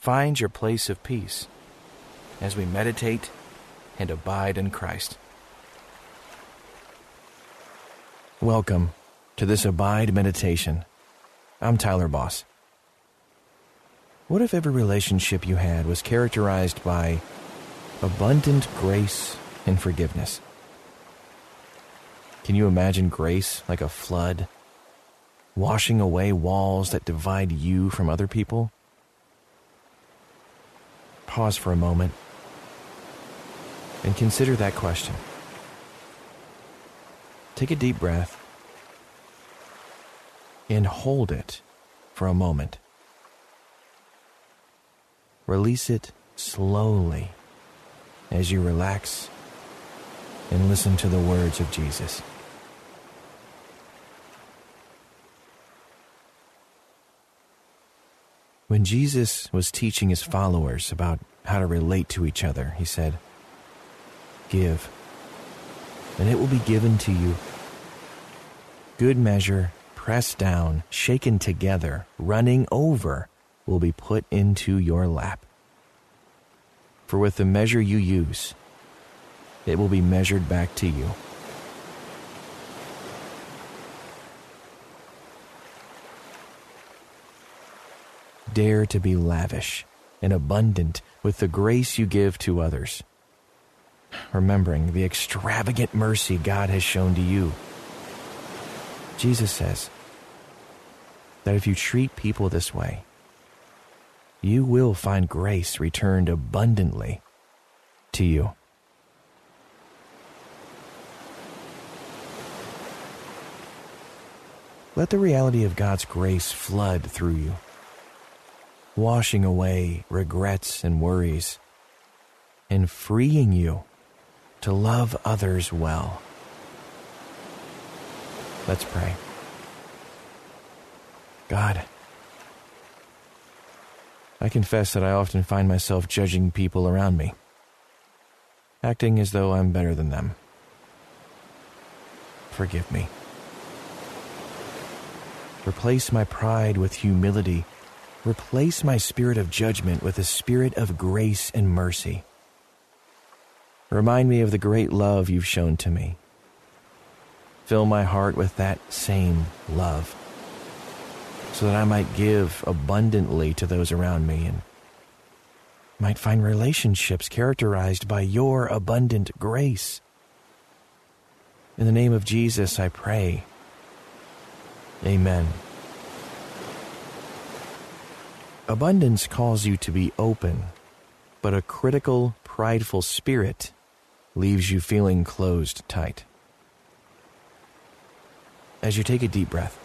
find your place of peace as we meditate and abide in Christ. Welcome to this Abide meditation. I'm Tyler Boss. What if every relationship you had was characterized by abundant grace and forgiveness? Can you imagine grace like a flood, washing away walls that divide you from other people? Pause for a moment and consider that question. Take a deep breath and hold it for a moment. Release it slowly as you relax and listen to the words of Jesus. When Jesus was teaching his followers about how to relate to each other, he said, Give, and it will be given to you. Good measure, pressed down, shaken together, running over, will be put into your lap. For with the measure you use, it will be measured back to you. Dare to be lavish and abundant with the grace you give to others, remembering the extravagant mercy God has shown to you. Jesus says that if you treat people this way, you will find grace returned abundantly to you. Let the reality of God's grace flood through you washing away regrets and worries, and freeing you to love others well. Let's pray. God, I confess that I often find myself judging people around me, acting as though I'm better than them. Forgive me. Replace my pride with humility Replace my spirit of judgment with a spirit of grace and mercy. Remind me of the great love you've shown to me. Fill my heart with that same love so that I might give abundantly to those around me and might find relationships characterized by your abundant grace. In the name of Jesus, I pray. Amen. Abundance calls you to be open, but a critical, prideful spirit leaves you feeling closed tight. As you take a deep breath,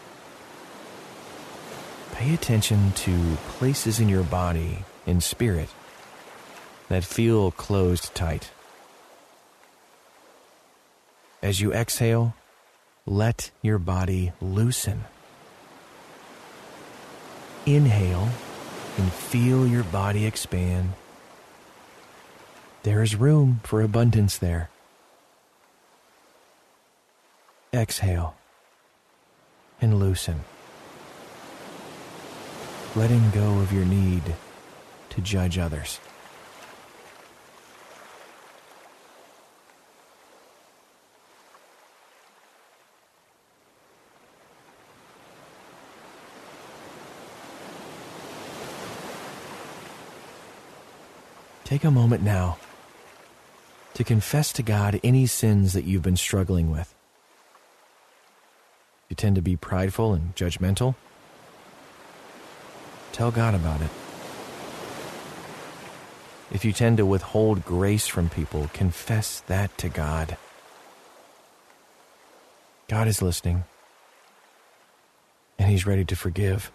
pay attention to places in your body and spirit that feel closed tight. As you exhale, let your body loosen. Inhale and feel your body expand. There is room for abundance there. Exhale and loosen, letting go of your need to judge others. Take a moment now to confess to God any sins that you've been struggling with. You tend to be prideful and judgmental. Tell God about it. If you tend to withhold grace from people, confess that to God. God is listening, and He's ready to forgive.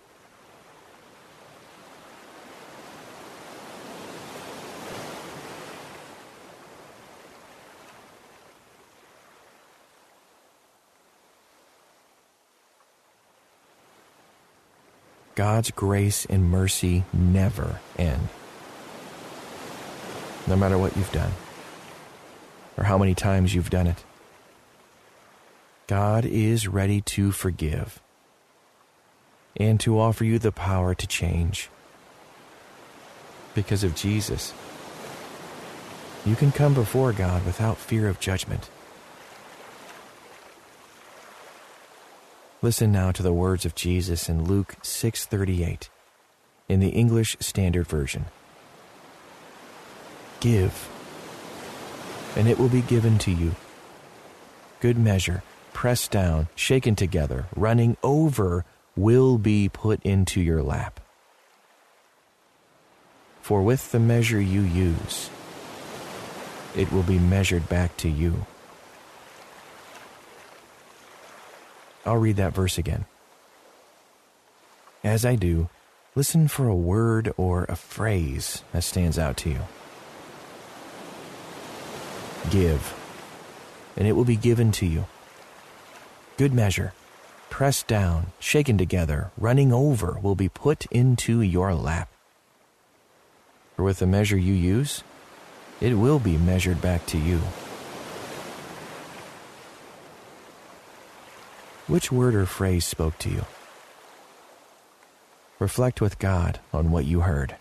God's grace and mercy never end. No matter what you've done, or how many times you've done it, God is ready to forgive and to offer you the power to change. Because of Jesus, you can come before God without fear of judgment. Listen now to the words of Jesus in Luke 6:38 in the English Standard Version. Give, and it will be given to you. Good measure, pressed down, shaken together, running over, will be put into your lap. For with the measure you use, it will be measured back to you. I'll read that verse again. As I do, listen for a word or a phrase that stands out to you. Give, and it will be given to you. Good measure, pressed down, shaken together, running over, will be put into your lap. For with the measure you use, it will be measured back to you. Which word or phrase spoke to you? Reflect with God on what you heard.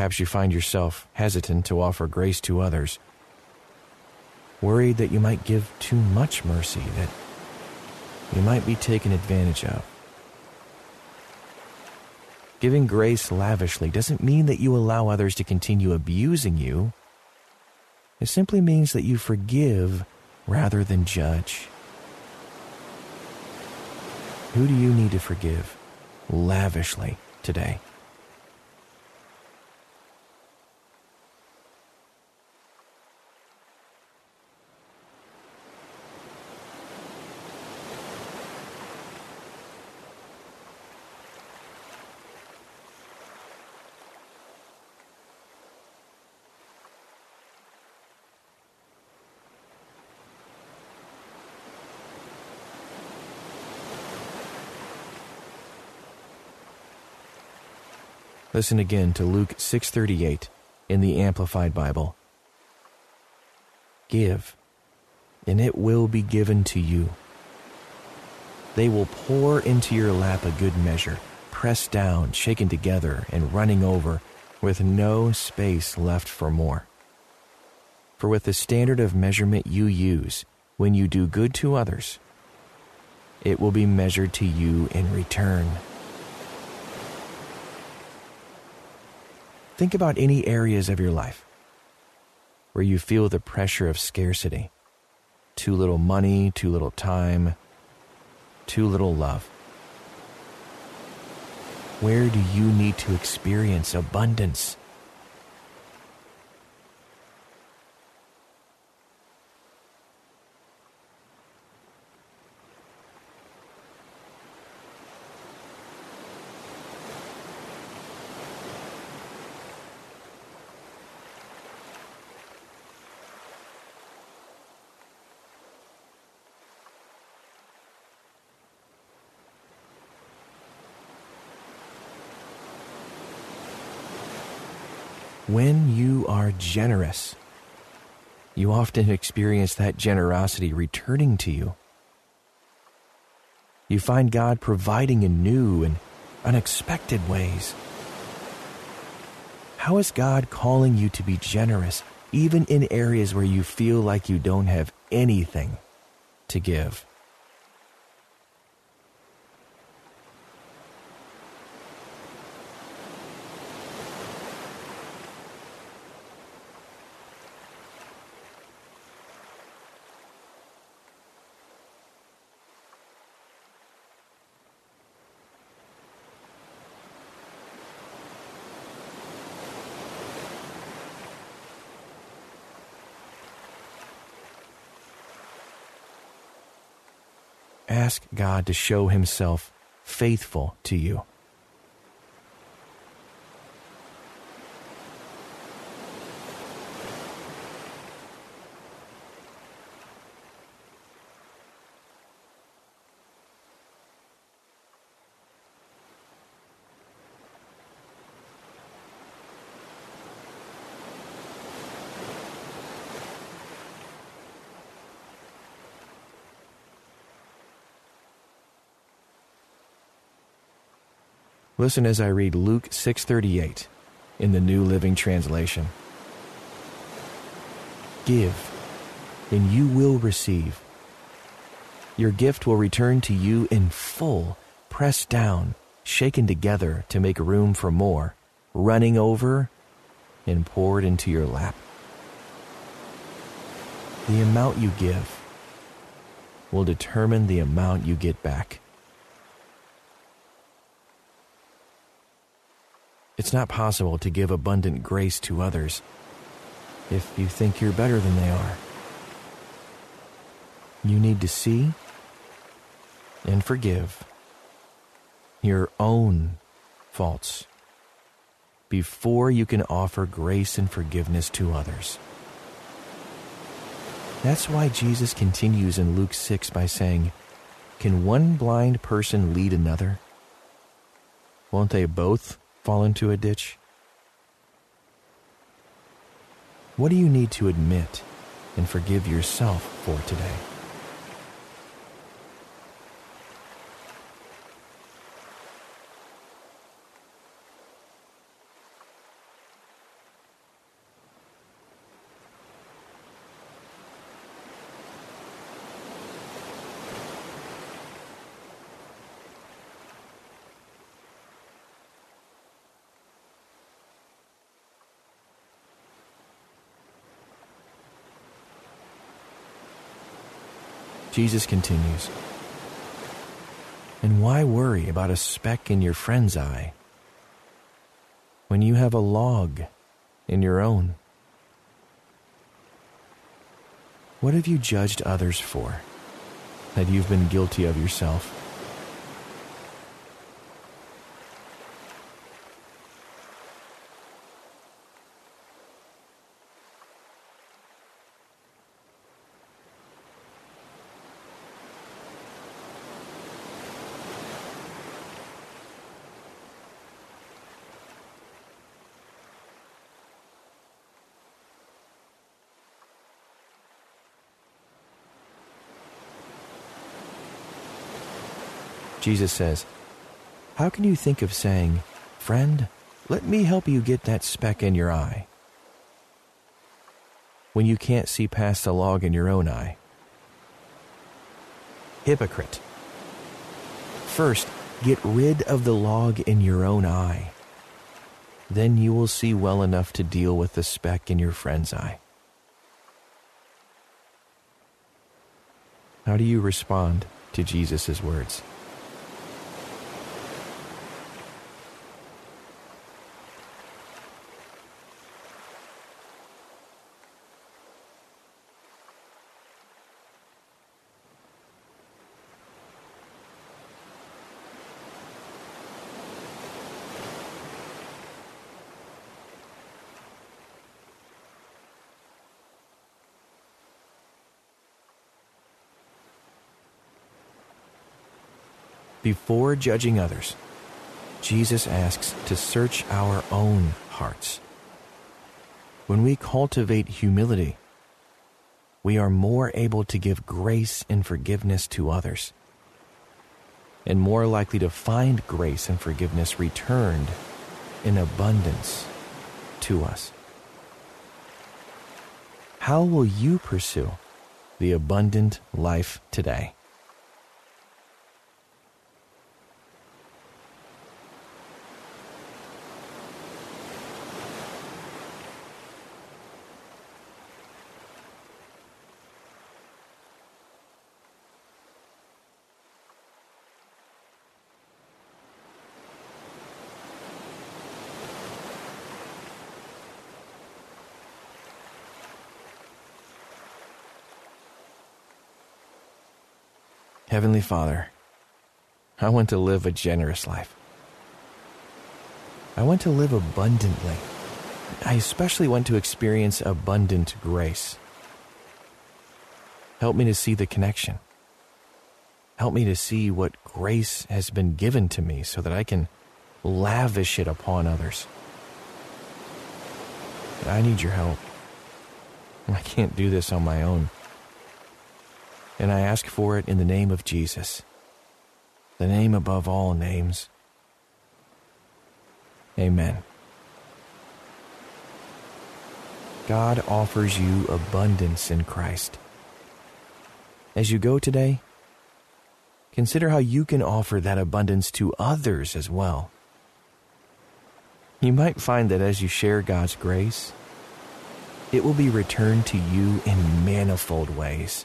Perhaps you find yourself hesitant to offer grace to others, worried that you might give too much mercy, that you might be taken advantage of. Giving grace lavishly doesn't mean that you allow others to continue abusing you. It simply means that you forgive rather than judge. Who do you need to forgive lavishly today? Listen again to Luke 6:38 in the Amplified Bible. Give, and it will be given to you. They will pour into your lap a good measure, pressed down, shaken together, and running over, with no space left for more. For with the standard of measurement you use when you do good to others, it will be measured to you in return. Think about any areas of your life where you feel the pressure of scarcity too little money, too little time, too little love. Where do you need to experience abundance? When you are generous, you often experience that generosity returning to you. You find God providing in new and unexpected ways. How is God calling you to be generous, even in areas where you feel like you don't have anything to give? Ask God to show himself faithful to you. Listen as I read Luke 6:38 in the New Living Translation. Give, and you will receive. Your gift will return to you in full, pressed down, shaken together to make room for more, running over and poured into your lap. The amount you give will determine the amount you get back. It's not possible to give abundant grace to others if you think you're better than they are. You need to see and forgive your own faults before you can offer grace and forgiveness to others. That's why Jesus continues in Luke 6 by saying, Can one blind person lead another? Won't they both fall into a ditch? What do you need to admit and forgive yourself for today? Jesus continues. And why worry about a speck in your friend's eye when you have a log in your own? What have you judged others for that you've been guilty of yourself? Jesus says, How can you think of saying, Friend, let me help you get that speck in your eye, when you can't see past the log in your own eye? Hypocrite. First, get rid of the log in your own eye. Then you will see well enough to deal with the speck in your friend's eye. How do you respond to Jesus' words? Before judging others, Jesus asks to search our own hearts. When we cultivate humility, we are more able to give grace and forgiveness to others, and more likely to find grace and forgiveness returned in abundance to us. How will you pursue the abundant life today? Heavenly Father, I want to live a generous life. I want to live abundantly. I especially want to experience abundant grace. Help me to see the connection. Help me to see what grace has been given to me so that I can lavish it upon others. I need your help. I can't do this on my own. And I ask for it in the name of Jesus, the name above all names. Amen. God offers you abundance in Christ. As you go today, consider how you can offer that abundance to others as well. You might find that as you share God's grace, it will be returned to you in manifold ways.